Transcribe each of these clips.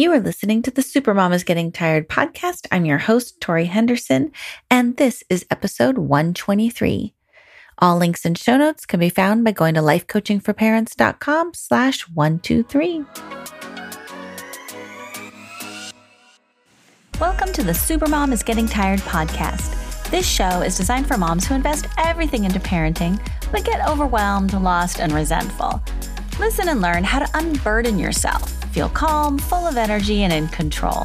You are listening to the Supermom is Getting Tired podcast. I'm your host, Tori Henderson, and this is episode 123. All links and show notes can be found by going to lifecoachingforparents.com slash 123. Welcome to the Supermom is Getting Tired podcast. This show is designed for moms who invest everything into parenting, but get overwhelmed, lost, and resentful. Listen and learn how to unburden yourself feel calm, full of energy, and in control.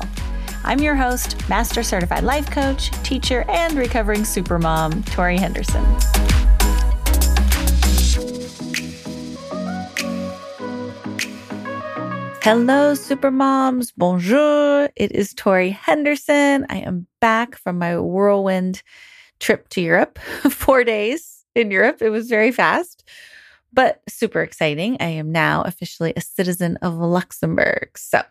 I'm your host, Master Certified Life Coach, teacher, and recovering supermom, Tori Henderson. Hello, supermoms. Bonjour. It is Tori Henderson. I am back from my whirlwind trip to Europe, four days in Europe. It was very fast but super exciting. I am now officially a citizen of Luxembourg. So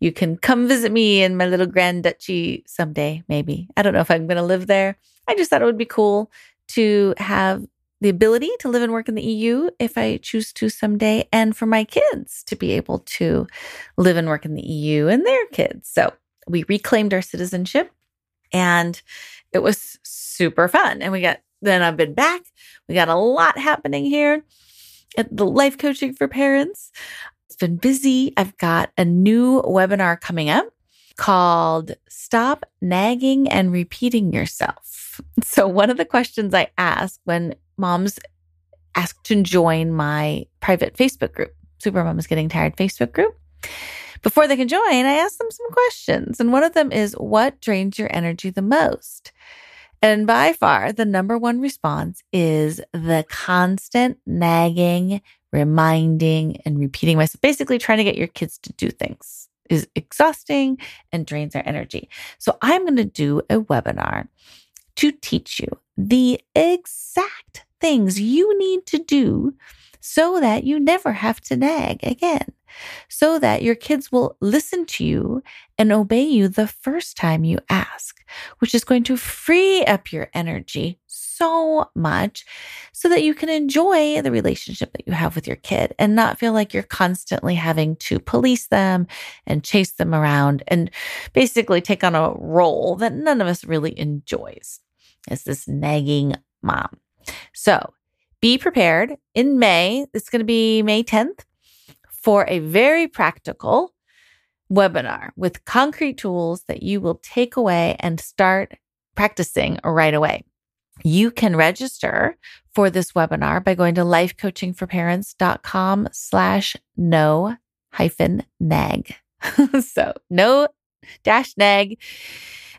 you can come visit me in my little Grand Duchy someday, maybe. I don't know if I'm going to live there. I just thought it would be cool to have the ability to live and work in the EU if I choose to someday, and for my kids to be able to live and work in the EU and their kids. So we reclaimed our citizenship and it was super fun. And we got then I've been back. We got a lot happening here at the life coaching for parents. It's been busy. I've got a new webinar coming up called Stop Nagging and Repeating Yourself. So, one of the questions I ask when moms ask to join my private Facebook group, Supermom is Getting Tired Facebook group, before they can join, I ask them some questions. And one of them is, What drains your energy the most? And by far, the number one response is the constant nagging, reminding, and repeating myself, basically trying to get your kids to do things is exhausting and drains their energy. So I'm going to do a webinar to teach you the exact things you need to do so that you never have to nag again so that your kids will listen to you and obey you the first time you ask, which is going to free up your energy so much so that you can enjoy the relationship that you have with your kid and not feel like you're constantly having to police them and chase them around and basically take on a role that none of us really enjoys as this nagging mom. So be prepared in May. It's going to be May 10th for a very practical webinar with concrete tools that you will take away and start practicing right away. You can register for this webinar by going to lifecoachingforparents.com slash no hyphen nag. so no dash nag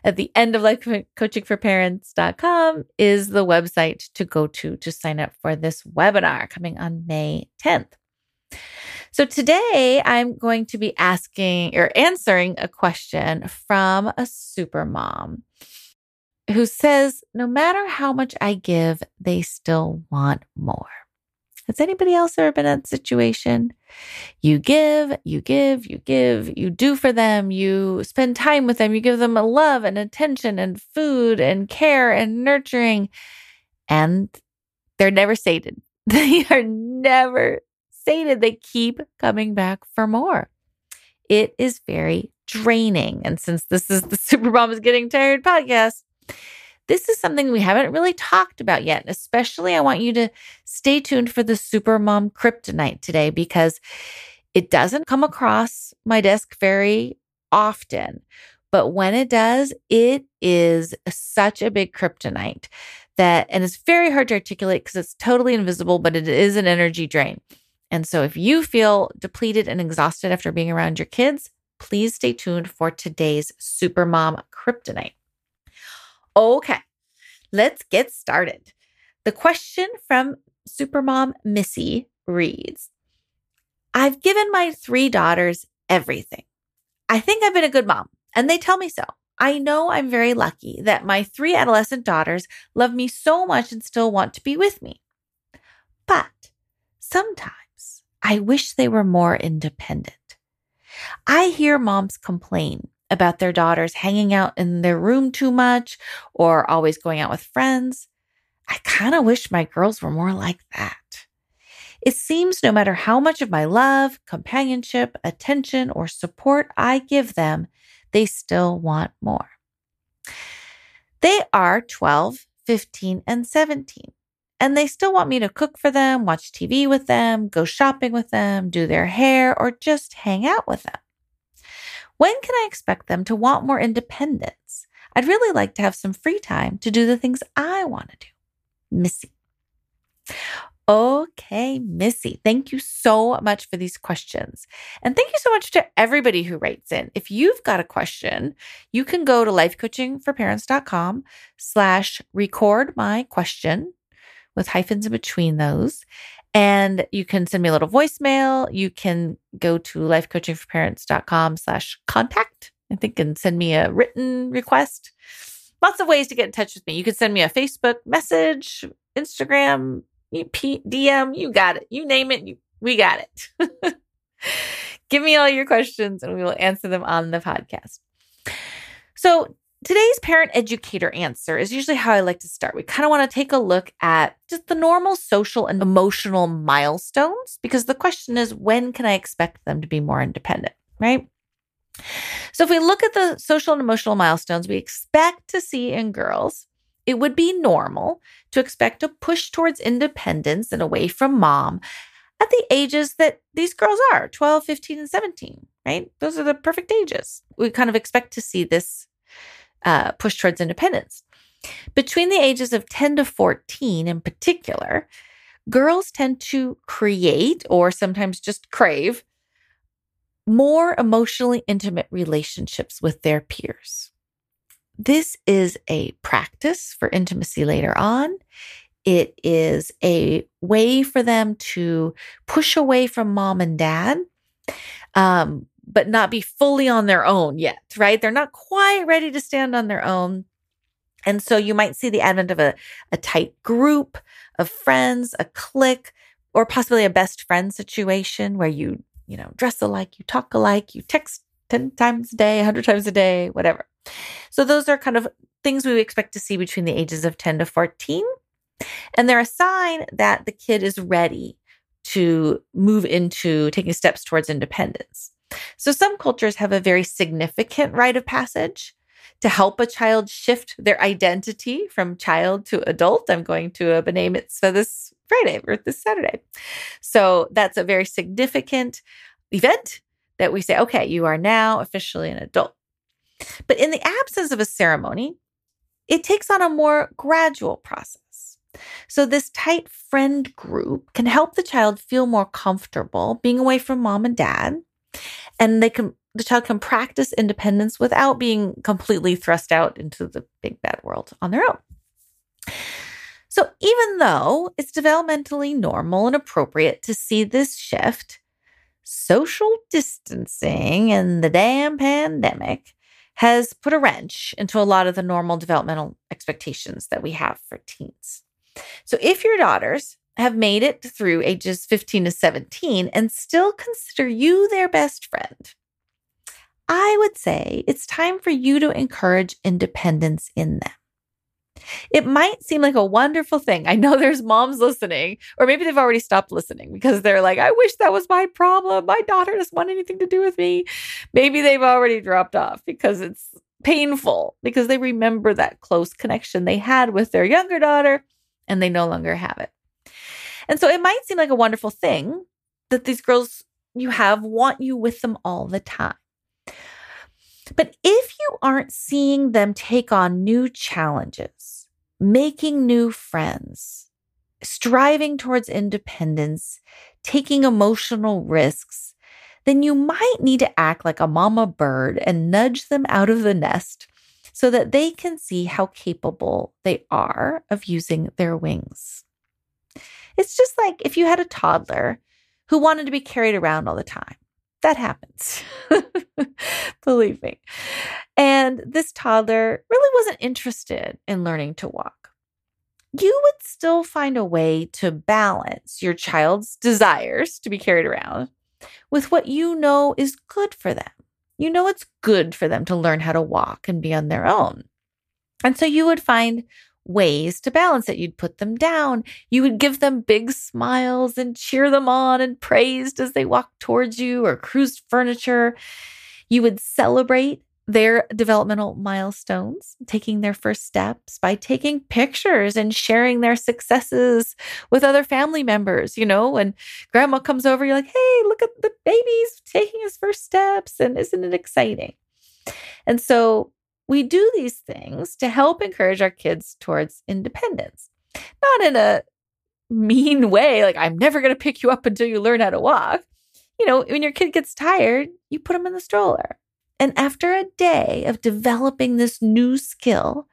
at the end of lifecoachingforparents.com is the website to go to to sign up for this webinar coming on May 10th. So today I'm going to be asking or answering a question from a super mom who says, no matter how much I give, they still want more. Has anybody else ever been in that situation? You give, you give, you give, you do for them, you spend time with them, you give them a love and attention and food and care and nurturing, and they're never sated. They are never stated, they keep coming back for more. It is very draining. And since this is the Super Mom is Getting Tired podcast, this is something we haven't really talked about yet. Especially, I want you to stay tuned for the Super Mom Kryptonite today because it doesn't come across my desk very often. But when it does, it is such a big kryptonite that, and it's very hard to articulate because it's totally invisible, but it is an energy drain. And so if you feel depleted and exhausted after being around your kids, please stay tuned for today's Supermom Kryptonite. Okay, let's get started. The question from Supermom Missy reads I've given my three daughters everything. I think I've been a good mom, and they tell me so. I know I'm very lucky that my three adolescent daughters love me so much and still want to be with me. But sometimes I wish they were more independent. I hear moms complain about their daughters hanging out in their room too much or always going out with friends. I kind of wish my girls were more like that. It seems no matter how much of my love, companionship, attention, or support I give them, they still want more. They are 12, 15, and 17. And they still want me to cook for them, watch TV with them, go shopping with them, do their hair, or just hang out with them. When can I expect them to want more independence? I'd really like to have some free time to do the things I want to do. Missy. Okay, Missy, thank you so much for these questions. And thank you so much to everybody who writes in. If you've got a question, you can go to lifecoachingforparents.com slash record my question with hyphens in between those. And you can send me a little voicemail. You can go to lifecoachingforparents.com slash contact, I think, and send me a written request. Lots of ways to get in touch with me. You can send me a Facebook message, Instagram, DM, you got it. You name it, you, we got it. Give me all your questions and we will answer them on the podcast. So, today's parent educator answer is usually how I like to start. We kind of want to take a look at just the normal social and emotional milestones because the question is when can I expect them to be more independent, right? So, if we look at the social and emotional milestones we expect to see in girls, it would be normal to expect a push towards independence and away from mom at the ages that these girls are 12, 15, and 17, right? Those are the perfect ages. We kind of expect to see this uh, push towards independence. Between the ages of 10 to 14, in particular, girls tend to create or sometimes just crave more emotionally intimate relationships with their peers. This is a practice for intimacy later on. It is a way for them to push away from mom and dad, um, but not be fully on their own yet, right? They're not quite ready to stand on their own. And so you might see the advent of a, a tight group of friends, a clique, or possibly a best friend situation where you, you know, dress alike, you talk alike, you text 10 times a day, 100 times a day, whatever. So those are kind of things we expect to see between the ages of 10 to 14. And they're a sign that the kid is ready to move into taking steps towards independence. So some cultures have a very significant rite of passage to help a child shift their identity from child to adult. I'm going to a B'nai Mitzvah this Friday or this Saturday. So that's a very significant event that we say, okay, you are now officially an adult. But in the absence of a ceremony, it takes on a more gradual process. So, this tight friend group can help the child feel more comfortable being away from mom and dad. And they can, the child can practice independence without being completely thrust out into the big bad world on their own. So, even though it's developmentally normal and appropriate to see this shift, social distancing and the damn pandemic has put a wrench into a lot of the normal developmental expectations that we have for teens. So if your daughters have made it through ages 15 to 17 and still consider you their best friend, I would say it's time for you to encourage independence in them. It might seem like a wonderful thing. I know there's moms listening, or maybe they've already stopped listening because they're like, I wish that was my problem. My daughter doesn't want anything to do with me. Maybe they've already dropped off because it's painful because they remember that close connection they had with their younger daughter and they no longer have it. And so it might seem like a wonderful thing that these girls you have want you with them all the time. But if you aren't seeing them take on new challenges, making new friends, striving towards independence, taking emotional risks, then you might need to act like a mama bird and nudge them out of the nest so that they can see how capable they are of using their wings. It's just like if you had a toddler who wanted to be carried around all the time that happens. Believe me. And this toddler really wasn't interested in learning to walk. You would still find a way to balance your child's desires to be carried around with what you know is good for them. You know it's good for them to learn how to walk and be on their own. And so you would find ways to balance it. You'd put them down. You would give them big smiles and cheer them on and praised as they walked towards you or cruised furniture. You would celebrate their developmental milestones, taking their first steps by taking pictures and sharing their successes with other family members. You know, when grandma comes over, you're like, hey, look at the baby's taking his first steps. And isn't it exciting? And so we do these things to help encourage our kids towards independence, not in a mean way, like, I'm never going to pick you up until you learn how to walk. You know, when your kid gets tired, you put them in the stroller. And after a day of developing this new skill,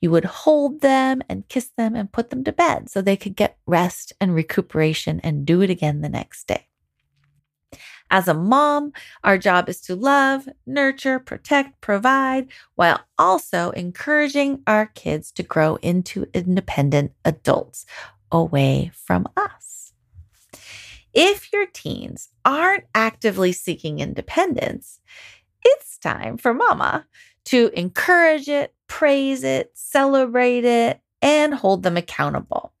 you would hold them and kiss them and put them to bed so they could get rest and recuperation and do it again the next day. As a mom, our job is to love, nurture, protect, provide, while also encouraging our kids to grow into independent adults away from us. If your teens aren't actively seeking independence, it's time for mama to encourage it, praise it, celebrate it, and hold them accountable.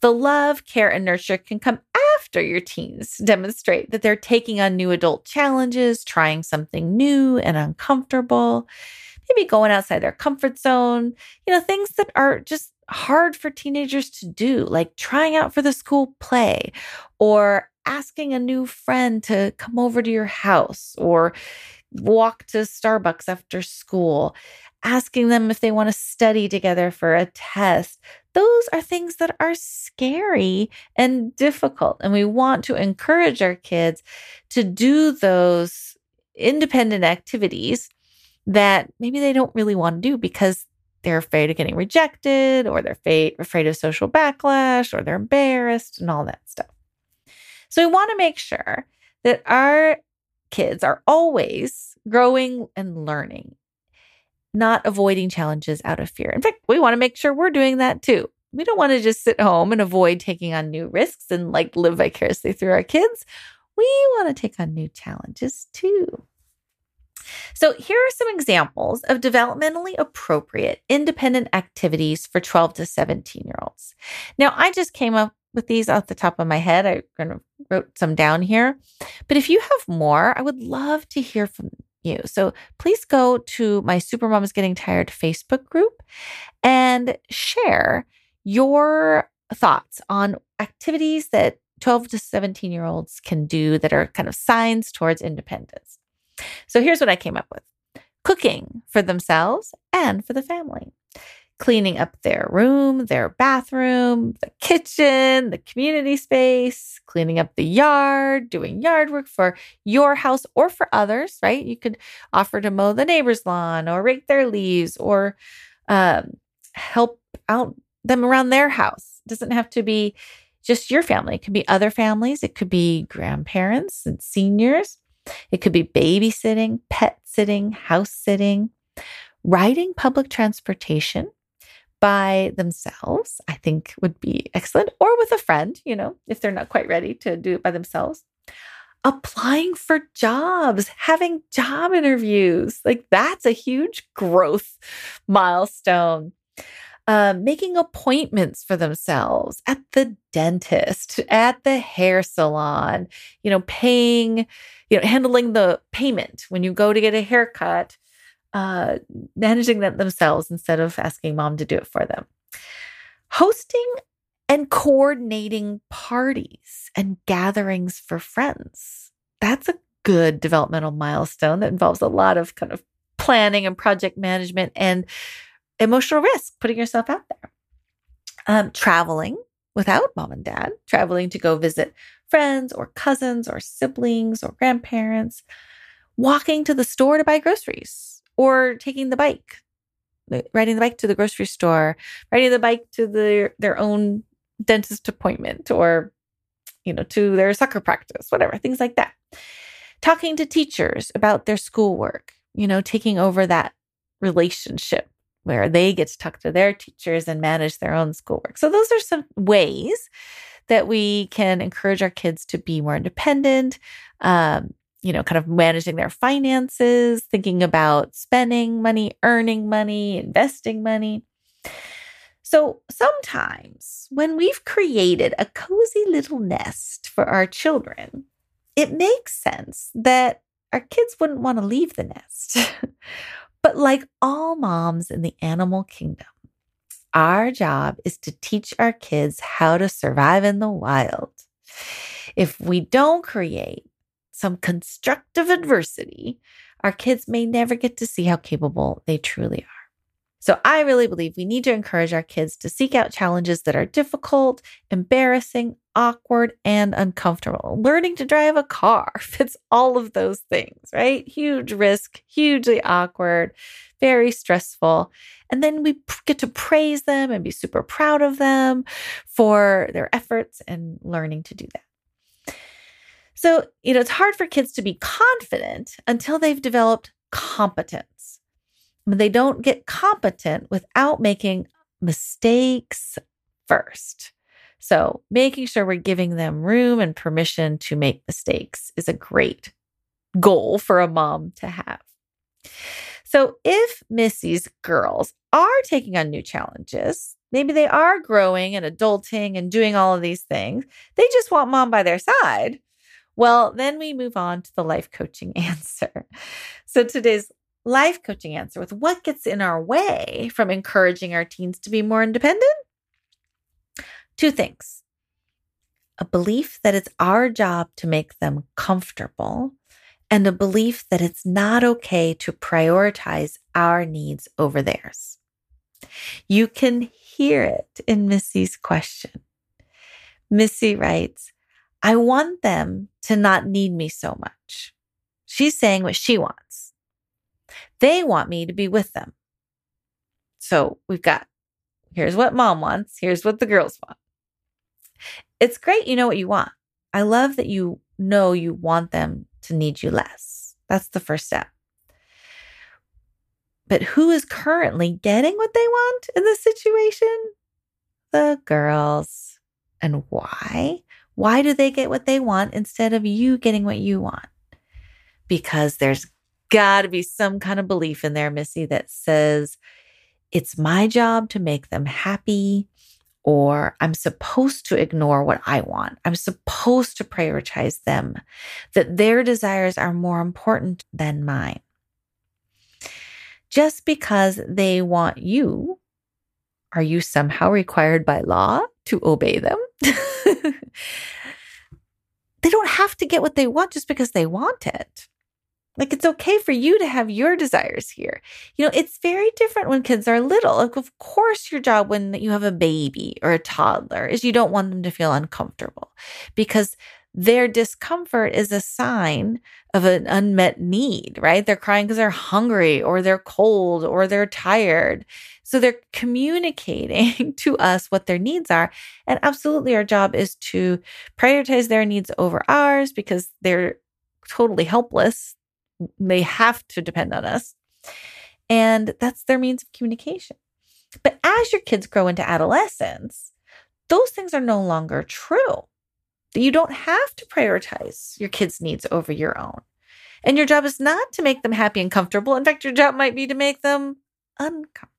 The love, care, and nurture can come after your teens demonstrate that they're taking on new adult challenges, trying something new and uncomfortable, maybe going outside their comfort zone, you know, things that are just hard for teenagers to do, like trying out for the school play or asking a new friend to come over to your house or walk to Starbucks after school, asking them if they want to study together for a test. Those are things that are scary and difficult. And we want to encourage our kids to do those independent activities that maybe they don't really want to do because they're afraid of getting rejected or they're afraid of social backlash or they're embarrassed and all that stuff. So we want to make sure that our kids are always growing and learning, not avoiding challenges out of fear. In fact, we want to make sure we're doing that too. We don't want to just sit home and avoid taking on new risks and like live vicariously through our kids. We want to take on new challenges too. So, here are some examples of developmentally appropriate independent activities for 12 to 17 year olds. Now, I just came up with these off the top of my head. I kind of wrote some down here. But if you have more, I would love to hear from you. So please go to my Supermoms Getting Tired Facebook group and share your thoughts on activities that 12 to 17 year olds can do that are kind of signs towards independence. So here's what I came up with cooking for themselves and for the family cleaning up their room, their bathroom, the kitchen, the community space, cleaning up the yard, doing yard work for your house or for others, right? You could offer to mow the neighbor's lawn or rake their leaves or um, help out them around their house. It doesn't have to be just your family, it could be other families, it could be grandparents and seniors, it could be babysitting, pet sitting, house sitting. Riding public transportation by themselves, I think would be excellent, or with a friend, you know, if they're not quite ready to do it by themselves. Applying for jobs, having job interviews, like that's a huge growth milestone. Uh, making appointments for themselves at the dentist, at the hair salon, you know, paying, you know, handling the payment when you go to get a haircut uh, managing that themselves instead of asking mom to do it for them. Hosting and coordinating parties and gatherings for friends. That's a good developmental milestone that involves a lot of kind of planning and project management and emotional risk, putting yourself out there. Um, traveling without mom and dad, traveling to go visit friends or cousins or siblings or grandparents, walking to the store to buy groceries, or taking the bike, riding the bike to the grocery store, riding the bike to the, their own dentist appointment or, you know, to their soccer practice, whatever, things like that. Talking to teachers about their schoolwork, you know, taking over that relationship where they get to talk to their teachers and manage their own schoolwork. So, those are some ways that we can encourage our kids to be more independent, um, you know, kind of managing their finances, thinking about spending money, earning money, investing money. So sometimes when we've created a cozy little nest for our children, it makes sense that our kids wouldn't want to leave the nest. but like all moms in the animal kingdom, our job is to teach our kids how to survive in the wild. If we don't create some constructive adversity, our kids may never get to see how capable they truly are. So I really believe we need to encourage our kids to seek out challenges that are difficult, embarrassing, awkward, and uncomfortable. Learning to drive a car fits all of those things, right? Huge risk, hugely awkward, very stressful. And then we get to praise them and be super proud of them for their efforts and learning to do that. So, you know, it's hard for kids to be confident until they've developed competence. They don't get competent without making mistakes first. So, making sure we're giving them room and permission to make mistakes is a great goal for a mom to have. So, if Missy's girls are taking on new challenges, maybe they are growing and adulting and doing all of these things, they just want mom by their side. Well, then we move on to the life coaching answer. So, today's life coaching answer with what gets in our way from encouraging our teens to be more independent? Two things a belief that it's our job to make them comfortable, and a belief that it's not okay to prioritize our needs over theirs. You can hear it in Missy's question. Missy writes, I want them to not need me so much. She's saying what she wants. They want me to be with them. So we've got here's what mom wants, here's what the girls want. It's great you know what you want. I love that you know you want them to need you less. That's the first step. But who is currently getting what they want in this situation? The girls. And why? Why do they get what they want instead of you getting what you want? Because there's got to be some kind of belief in there, Missy, that says it's my job to make them happy, or I'm supposed to ignore what I want. I'm supposed to prioritize them, that their desires are more important than mine. Just because they want you, are you somehow required by law to obey them? they don't have to get what they want just because they want it. Like it's okay for you to have your desires here. You know, it's very different when kids are little. Like, of course, your job when you have a baby or a toddler is you don't want them to feel uncomfortable because their discomfort is a sign of an unmet need, right? They're crying because they're hungry or they're cold or they're tired. So they're communicating to us what their needs are. And absolutely, our job is to prioritize their needs over ours because they're totally helpless they have to depend on us. And that's their means of communication. But as your kids grow into adolescence, those things are no longer true. You don't have to prioritize your kids' needs over your own. And your job is not to make them happy and comfortable. In fact, your job might be to make them uncomfortable.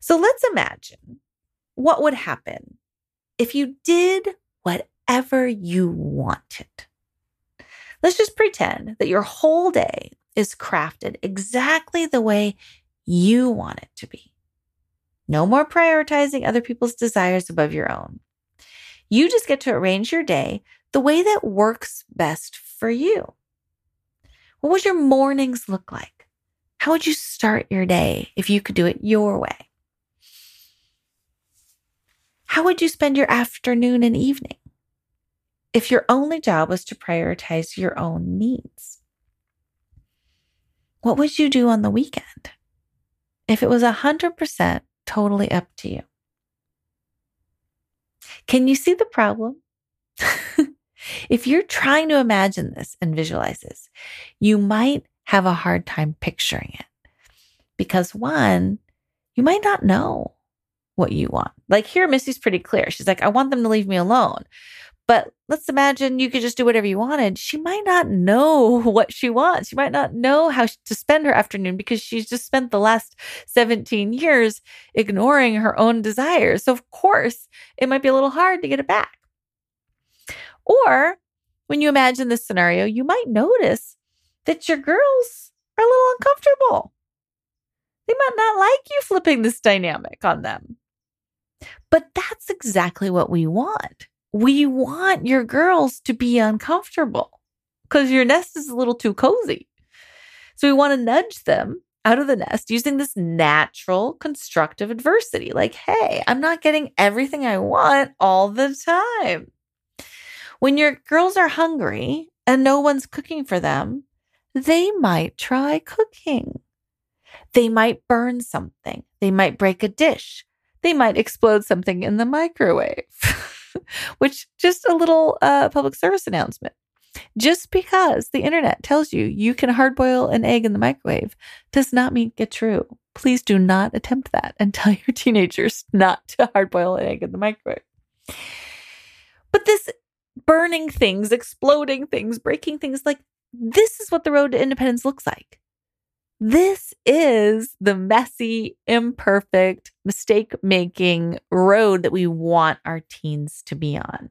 So let's imagine what would happen if you did whatever you wanted. Let's just pretend that your whole day is crafted exactly the way you want it to be. No more prioritizing other people's desires above your own. You just get to arrange your day the way that works best for you. What would your mornings look like? How would you start your day if you could do it your way? How would you spend your afternoon and evening? if your only job was to prioritize your own needs? What would you do on the weekend if it was 100% totally up to you? Can you see the problem? if you're trying to imagine this and visualize this, you might have a hard time picturing it because one, you might not know what you want. Like here, Missy's pretty clear. She's like, I want them to leave me alone. But let's imagine you could just do whatever you wanted. She might not know what she wants. She might not know how to spend her afternoon because she's just spent the last 17 years ignoring her own desires. So, of course, it might be a little hard to get it back. Or when you imagine this scenario, you might notice that your girls are a little uncomfortable. They might not like you flipping this dynamic on them. But that's exactly what we want. We want your girls to be uncomfortable because your nest is a little too cozy. So we want to nudge them out of the nest using this natural constructive adversity. Like, hey, I'm not getting everything I want all the time. When your girls are hungry and no one's cooking for them, they might try cooking. They might burn something. They might break a dish. They might explode something in the microwave, which just a little uh, public service announcement. Just because the internet tells you you can hardboil an egg in the microwave does not mean it true. Please do not attempt that and tell your teenagers not to hardboil an egg in the microwave. But this burning things, exploding things, breaking things. Like, this is what the road to independence looks like. This is the messy, imperfect, mistake making road that we want our teens to be on.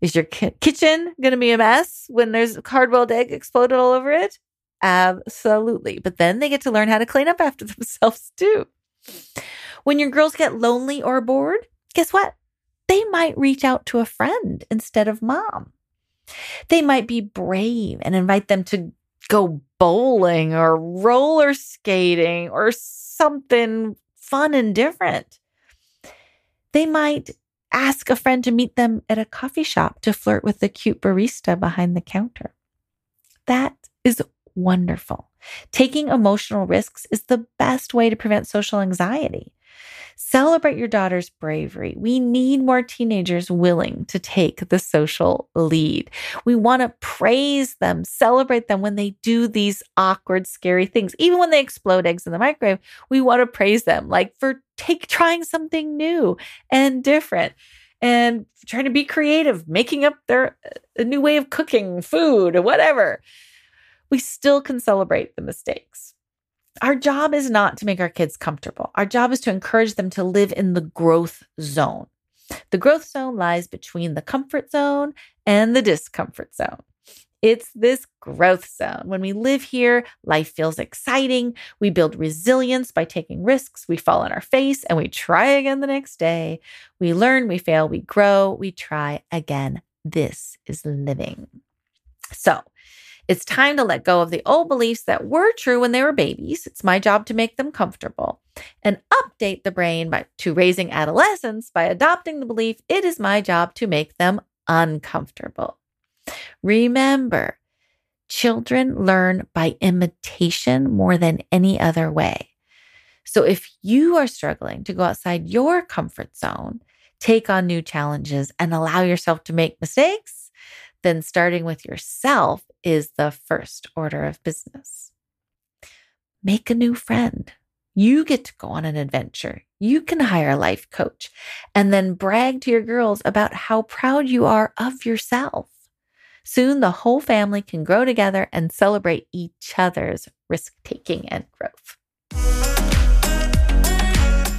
Is your ki- kitchen going to be a mess when there's a hard boiled egg exploded all over it? Absolutely. But then they get to learn how to clean up after themselves too. When your girls get lonely or bored, guess what? they might reach out to a friend instead of mom. They might be brave and invite them to go bowling or roller skating or something fun and different. They might ask a friend to meet them at a coffee shop to flirt with the cute barista behind the counter. That is wonderful. Taking emotional risks is the best way to prevent social anxiety. Celebrate your daughter's bravery. We need more teenagers willing to take the social lead. We want to praise them, celebrate them when they do these awkward, scary things. Even when they explode eggs in the microwave, we want to praise them like for take trying something new and different and trying to be creative, making up their uh, a new way of cooking food or whatever. We still can celebrate the mistakes. Our job is not to make our kids comfortable. Our job is to encourage them to live in the growth zone. The growth zone lies between the comfort zone and the discomfort zone. It's this growth zone. When we live here, life feels exciting. We build resilience by taking risks. We fall on our face and we try again the next day. We learn, we fail, we grow, we try again. This is living. So, it's time to let go of the old beliefs that were true when they were babies. It's my job to make them comfortable and update the brain by, to raising adolescents by adopting the belief it is my job to make them uncomfortable. Remember, children learn by imitation more than any other way. So if you are struggling to go outside your comfort zone, take on new challenges, and allow yourself to make mistakes, then starting with yourself is the first order of business. Make a new friend. You get to go on an adventure. You can hire a life coach and then brag to your girls about how proud you are of yourself. Soon the whole family can grow together and celebrate each other's risk taking and growth.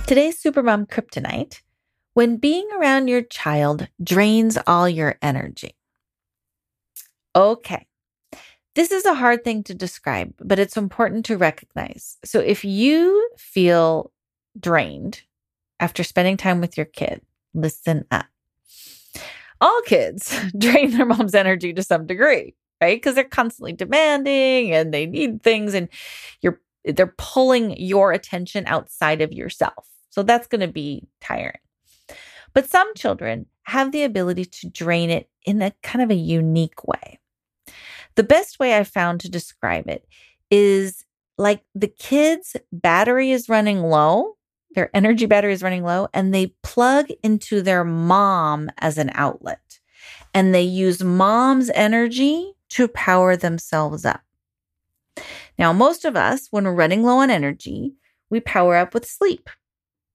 Today's Supermom Kryptonite when being around your child drains all your energy. Okay. This is a hard thing to describe, but it's important to recognize. So if you feel drained after spending time with your kid, listen up. All kids drain their mom's energy to some degree, right? Because they're constantly demanding and they need things and you're they're pulling your attention outside of yourself. So that's going to be tiring. But some children have the ability to drain it in a kind of a unique way. The best way I've found to describe it is like the kids' battery is running low, their energy battery is running low, and they plug into their mom as an outlet. And they use mom's energy to power themselves up. Now, most of us, when we're running low on energy, we power up with sleep,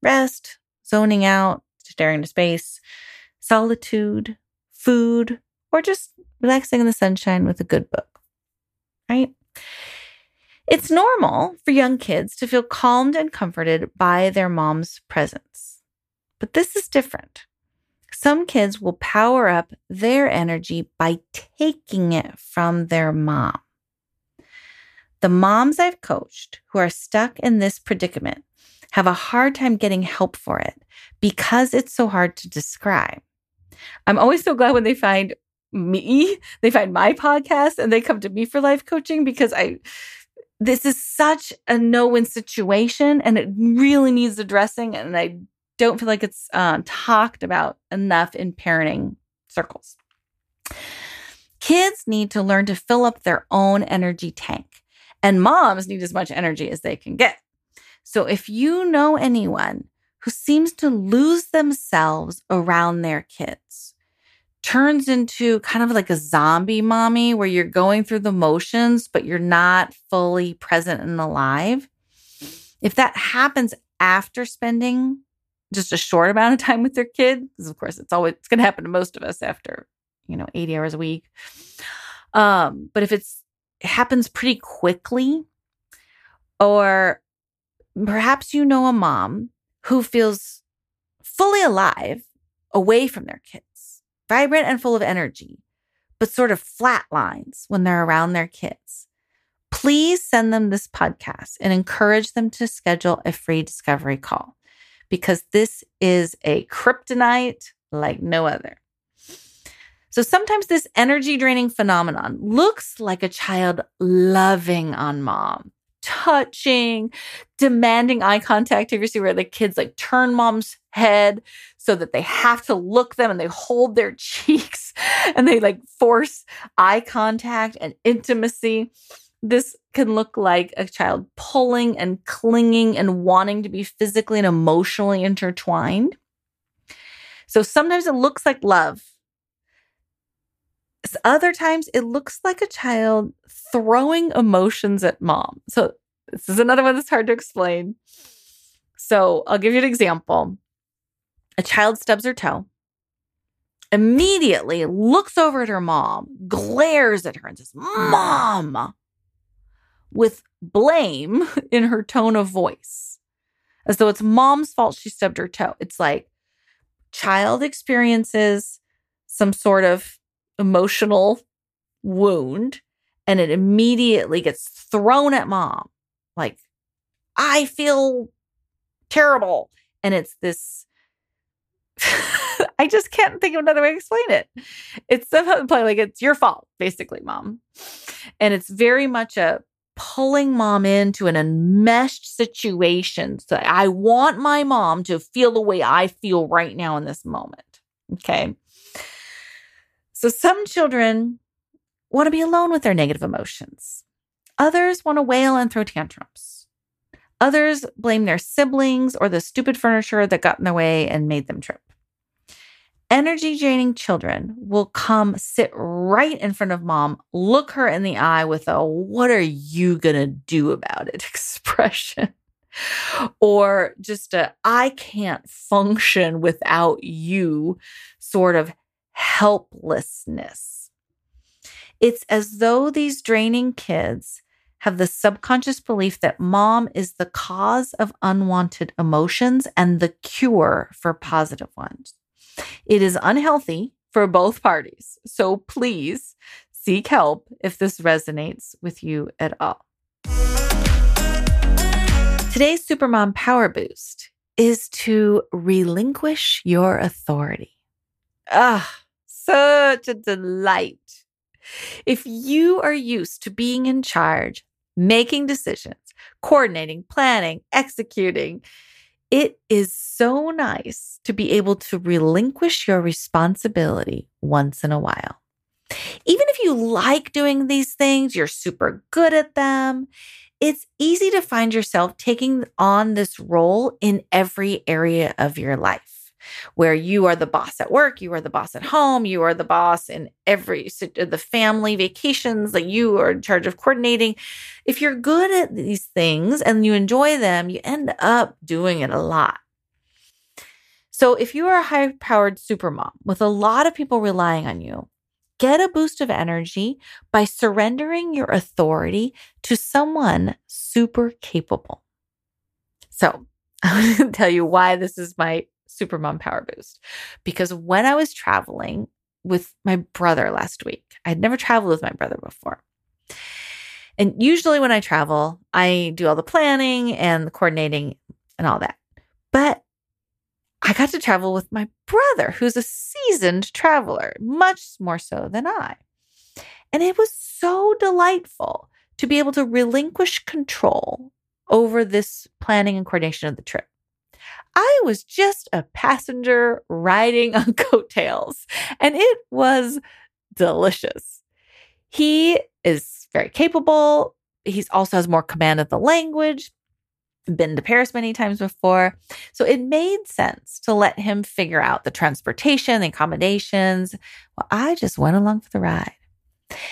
rest, zoning out, staring into space, solitude, food, or just relaxing in the sunshine with a good book, right? It's normal for young kids to feel calmed and comforted by their mom's presence. But this is different. Some kids will power up their energy by taking it from their mom. The moms I've coached who are stuck in this predicament have a hard time getting help for it because it's so hard to describe. I'm always so glad when they find me, they find my podcast and they come to me for life coaching because I this is such a no-win situation and it really needs addressing and I don't feel like it's uh, talked about enough in parenting circles. Kids need to learn to fill up their own energy tank, and moms need as much energy as they can get. So if you know anyone who seems to lose themselves around their kids, turns into kind of like a zombie mommy where you're going through the motions, but you're not fully present and alive. If that happens after spending just a short amount of time with their kid, because of course it's always it's gonna happen to most of us after, you know, 80 hours a week. Um, but if it's it happens pretty quickly, or perhaps you know a mom who feels fully alive away from their kids, vibrant and full of energy, but sort of flatlines when they're around their kids. Please send them this podcast and encourage them to schedule a free discovery call because this is a kryptonite like no other. So sometimes this energy draining phenomenon looks like a child loving on mom, touching, demanding eye contact. Have you seen where the kids like turn mom's head so that they have to look them and they hold their cheeks and they like force eye contact and intimacy? This can look like a child pulling and clinging and wanting to be physically and emotionally intertwined. So sometimes it looks like love. Other times it looks like a child throwing emotions at mom. So this is another one that's hard to explain. So I'll give you an example. A child stubs her toe, immediately looks over at her mom, glares at her, and says, Mom, with blame in her tone of voice, as though it's mom's fault she stubbed her toe. It's like child experiences some sort of emotional wound and it immediately gets thrown at mom. Like, I feel terrible. And it's this. I just can't think of another way to explain it. It's somehow like it's your fault, basically, mom. And it's very much a pulling mom into an enmeshed situation. So I want my mom to feel the way I feel right now in this moment. Okay. So some children want to be alone with their negative emotions. Others want to wail and throw tantrums. Others blame their siblings or the stupid furniture that got in their way and made them trip. Energy draining children will come sit right in front of mom, look her in the eye with a, what are you going to do about it expression. or just a, I can't function without you sort of helplessness. It's as though these draining kids have the subconscious belief that mom is the cause of unwanted emotions and the cure for positive ones. It is unhealthy for both parties. So please seek help if this resonates with you at all. Today's Supermom Power Boost is to relinquish your authority. Ah, such a delight. If you are used to being in charge, making decisions, coordinating, planning, executing, it is so nice to be able to relinquish your responsibility once in a while. Even if you like doing these things, you're super good at them, it's easy to find yourself taking on this role in every area of your life where you are the boss at work, you are the boss at home, you are the boss in every uh, the family vacations that you are in charge of coordinating. If you're good at these things and you enjoy them, you end up doing it a lot. So if you are a high powered super mom with a lot of people relying on you, get a boost of energy by surrendering your authority to someone super capable. So I'm going to tell you why this is my super mom power boost. Because when I was traveling with my brother last week, I had never traveled with my brother before. And usually when I travel, I do all the planning and the coordinating and all that. But I got to travel with my brother, who's a seasoned traveler, much more so than I. And it was so delightful to be able to relinquish control over this planning and coordination of the trip. I was just a passenger riding on coattails, and it was delicious. He is very capable. He also has more command of the language, been to Paris many times before. So it made sense to let him figure out the transportation, the accommodations. Well, I just went along for the ride.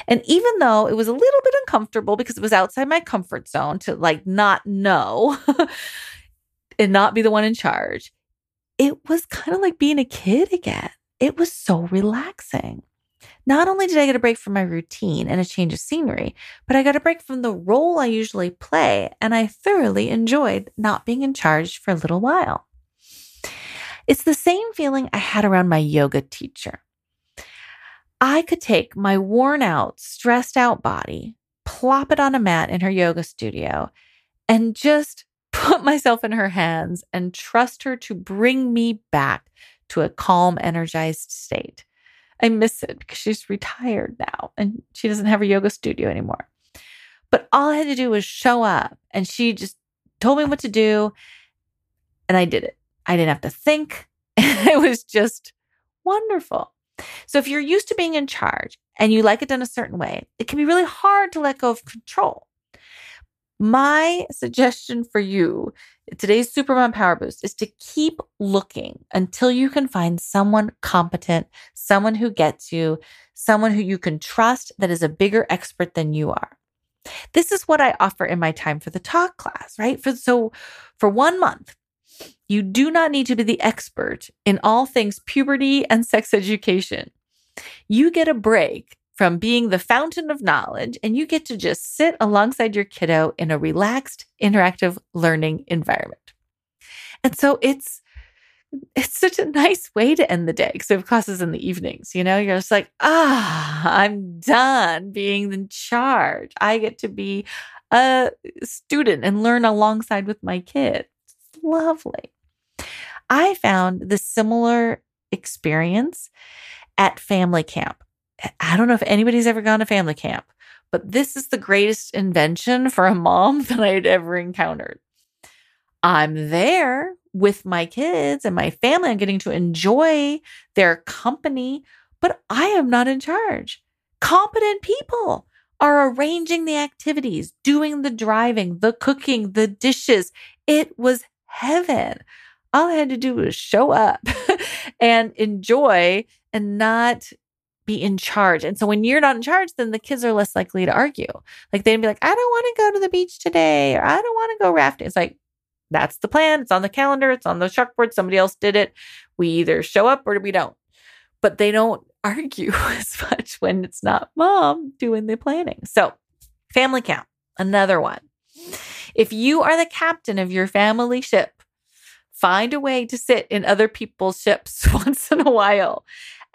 And even though it was a little bit uncomfortable because it was outside my comfort zone to like not know and not be the one in charge, it was kind of like being a kid again. It was so relaxing. Not only did I get a break from my routine and a change of scenery, but I got a break from the role I usually play, and I thoroughly enjoyed not being in charge for a little while. It's the same feeling I had around my yoga teacher. I could take my worn out, stressed out body, plop it on a mat in her yoga studio, and just put myself in her hands and trust her to bring me back to a calm, energized state. I miss it because she's retired now and she doesn't have a yoga studio anymore. But all I had to do was show up and she just told me what to do and I did it. I didn't have to think. it was just wonderful. So if you're used to being in charge and you like it done a certain way, it can be really hard to let go of control. My suggestion for you, today's Supermom Power Boost, is to keep looking until you can find someone competent, someone who gets you, someone who you can trust that is a bigger expert than you are. This is what I offer in my time for the talk class, right? For so for 1 month, you do not need to be the expert in all things puberty and sex education. You get a break from being the fountain of knowledge, and you get to just sit alongside your kiddo in a relaxed, interactive learning environment. And so it's it's such a nice way to end the day because we have classes in the evenings. You know, you're just like, ah, I'm done being in charge. I get to be a student and learn alongside with my kid. It's lovely. I found the similar experience at family camp. I don't know if anybody's ever gone to family camp, but this is the greatest invention for a mom that I had ever encountered. I'm there with my kids and my family. I'm getting to enjoy their company, but I am not in charge. Competent people are arranging the activities, doing the driving, the cooking, the dishes. It was heaven. All I had to do was show up and enjoy and not be in charge. And so when you're not in charge, then the kids are less likely to argue. Like they'd be like, I don't want to go to the beach today, or I don't want to go rafting. It's like, that's the plan. It's on the calendar. It's on the chalkboard. Somebody else did it. We either show up or we don't. But they don't argue as much when it's not mom doing the planning. So, family camp, another one. If you are the captain of your family ship, find a way to sit in other people's ships once in a while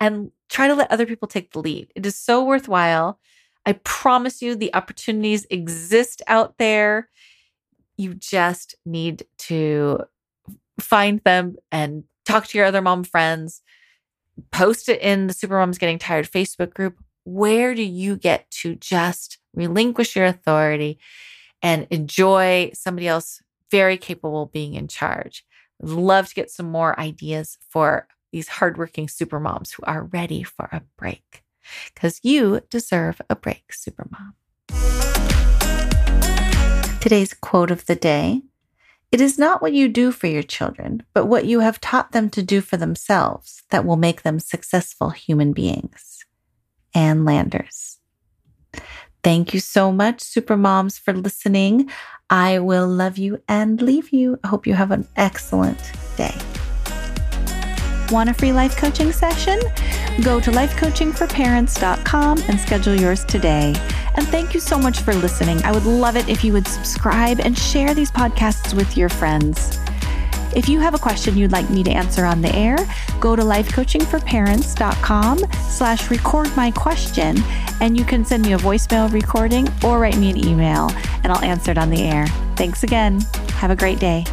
and try to let other people take the lead. It is so worthwhile. I promise you, the opportunities exist out there. You just need to find them and talk to your other mom friends. Post it in the Supermoms Getting Tired Facebook group. Where do you get to just relinquish your authority and enjoy somebody else very capable being in charge? Love to get some more ideas for these hardworking super moms who are ready for a break. Because you deserve a break, super mom. Today's quote of the day It is not what you do for your children, but what you have taught them to do for themselves that will make them successful human beings. Ann Landers. Thank you so much, super moms, for listening. I will love you and leave you. I hope you have an excellent day. Want a free life coaching session? Go to lifecoachingforparents.com and schedule yours today. And thank you so much for listening. I would love it if you would subscribe and share these podcasts with your friends. If you have a question you'd like me to answer on the air, go to lifecoachingforparents.com slash record my question and you can send me a voicemail recording or write me an email and I'll answer it on the air. Thanks again. Have a great day.